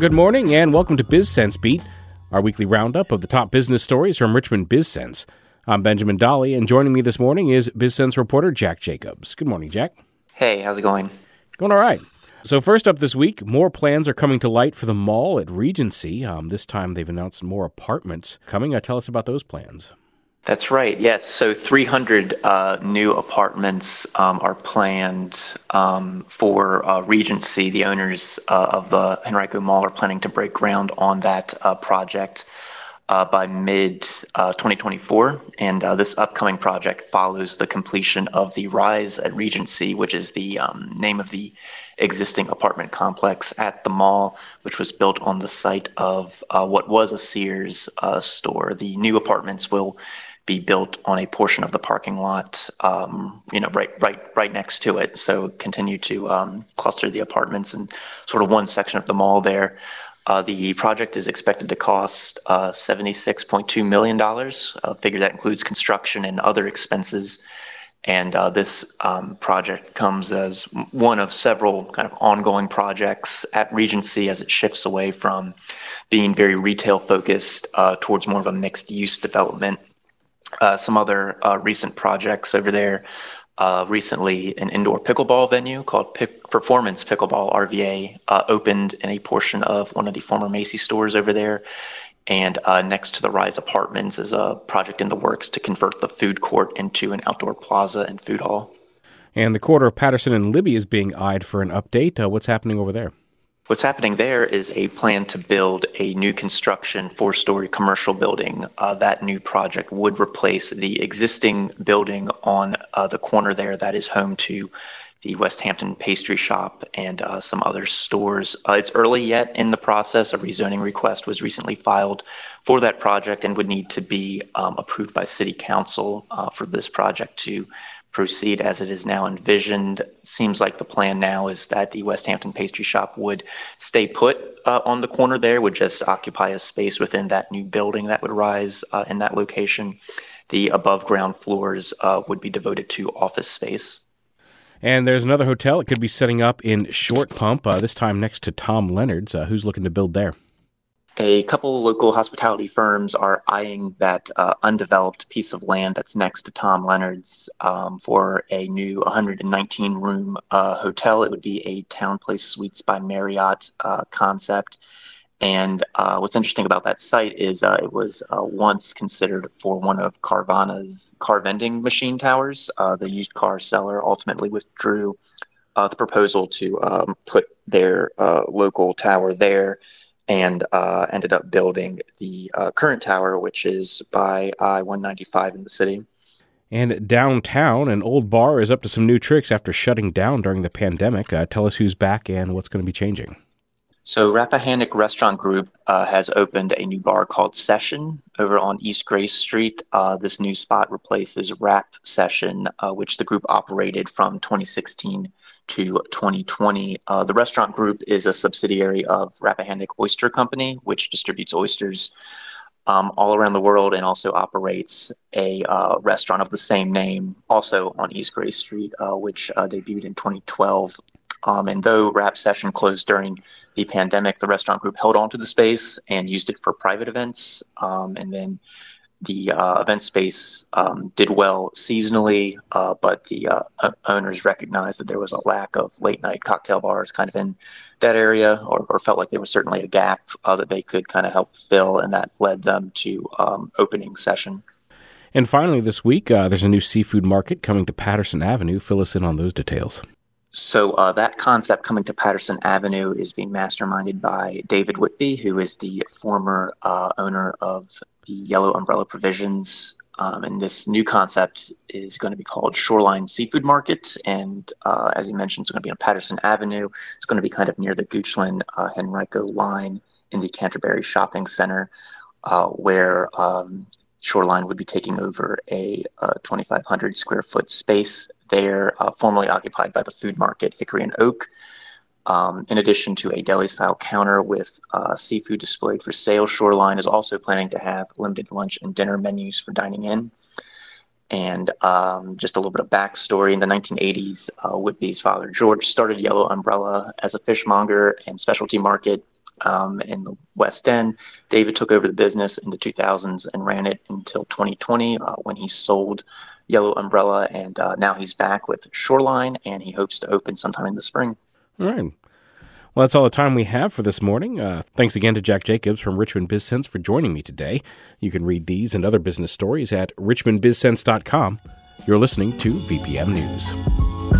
Good morning and welcome to BizSense Beat, our weekly roundup of the top business stories from Richmond BizSense. I'm Benjamin Dolly, and joining me this morning is BizSense reporter Jack Jacobs. Good morning, Jack. Hey, how's it going? Going all right. So, first up this week, more plans are coming to light for the mall at Regency. Um, this time they've announced more apartments coming. Uh, tell us about those plans. That's right. Yes. So 300 uh, new apartments um, are planned um, for uh, Regency. The owners uh, of the Henrico Mall are planning to break ground on that uh, project uh, by mid 2024. And uh, this upcoming project follows the completion of the Rise at Regency, which is the um, name of the existing apartment complex at the mall, which was built on the site of what was a Sears store. The new apartments will be built on a portion of the parking lot, um, you know, right, right, right next to it. So continue to um, cluster the apartments and sort of one section of the mall there. Uh, the project is expected to cost uh, $76.2 million, a figure that includes construction and other expenses. And uh, this um, project comes as one of several kind of ongoing projects at Regency as it shifts away from being very retail focused uh, towards more of a mixed use development some other uh, recent projects over there. Uh, recently, an indoor pickleball venue called Pick Performance Pickleball RVA uh, opened in a portion of one of the former Macy's stores over there. And uh, next to the Rise Apartments is a project in the works to convert the food court into an outdoor plaza and food hall. And the quarter of Patterson and Libby is being eyed for an update. Uh, what's happening over there? What's happening there is a plan to build a new construction four story commercial building. Uh, that new project would replace the existing building on uh, the corner there that is home to the Westhampton pastry shop and uh, some other stores. Uh, it's early yet in the process. A rezoning request was recently filed for that project and would need to be um, approved by City Council uh, for this project to proceed as it is now envisioned. Seems like the plan now is that the Westhampton pastry shop would stay put uh, on the corner there, would just occupy a space within that new building that would rise uh, in that location. The above ground floors uh, would be devoted to office space. And there's another hotel. It could be setting up in Short Pump, uh, this time next to Tom Leonard's. Uh, who's looking to build there? A couple local hospitality firms are eyeing that uh, undeveloped piece of land that's next to Tom Leonard's um, for a new 119 room uh, hotel. It would be a TownePlace Suites by Marriott uh, concept. And uh, what's interesting about that site is uh, it was uh, once considered for one of Carvana's car vending machine towers. the used car seller ultimately withdrew the proposal to um, put their local tower there and uh, ended up building the uh, current tower, which is by I 195 in the city. And downtown, an old bar is up to some new tricks after shutting down during the pandemic. Uh, tell us who's back and what's going to be changing. So, Rappahannock Restaurant Group uh, has opened a new bar called Session over on East Grace Street. Uh, this new spot replaces Rapp Session, uh, which the group operated from 2016 to 2020. Uh, the restaurant group is a subsidiary of Rappahannock Oyster Company, which distributes oysters um, all around the world and also operates a uh, restaurant of the same name, also on East Grace Street, uh, which uh, debuted in 2012. Um, and though Rapp Session closed during the pandemic, the restaurant group held on to the space and used it for private events. Um, and then the uh, event space um, did well seasonally, uh, but the uh, owners recognized that there was a lack of late night cocktail bars kind of in that area, or, or felt like there was certainly a gap uh, that they could kind of help fill, and that led them to um, opening session. And finally, this week, uh, there's a new seafood market coming to Patterson Avenue. Fill us in on those details. So uh, that concept coming to Patterson Avenue is being masterminded by David Whitby, who is the former uh, owner of the Yellow Umbrella Provisions Um, and this new concept is going to be called Shoreline Seafood Market. And uh, as you mentioned, it's going to be on Patterson Avenue. It's going to be kind of near the Goochland uh, Henrico line in the Canterbury Shopping Center, uh, where um, Shoreline would be taking over a, uh, 2,500 square foot space there, uh, formerly occupied by the food market Hickory and Oak. Um, in addition to a deli style counter with uh, seafood displayed for sale, Shoreline is also planning to have limited lunch and dinner menus for dining in. And um, just a little bit of backstory in the 1980s, uh, Whitby's father, George, started Yellow Umbrella as a fishmonger and specialty market um, in the West End. David took over the business in the 2000s and ran it until 2020 uh, when he sold Yellow Umbrella. And uh, now he's back with Shoreline and he hopes to open sometime in the spring. All right. Well, that's all the time we have for this morning. Uh, thanks again to Jack Jacobs from Richmond BizSense for joining me today. You can read these and other business stories at richmondbizsense.com. You're listening to VPM News.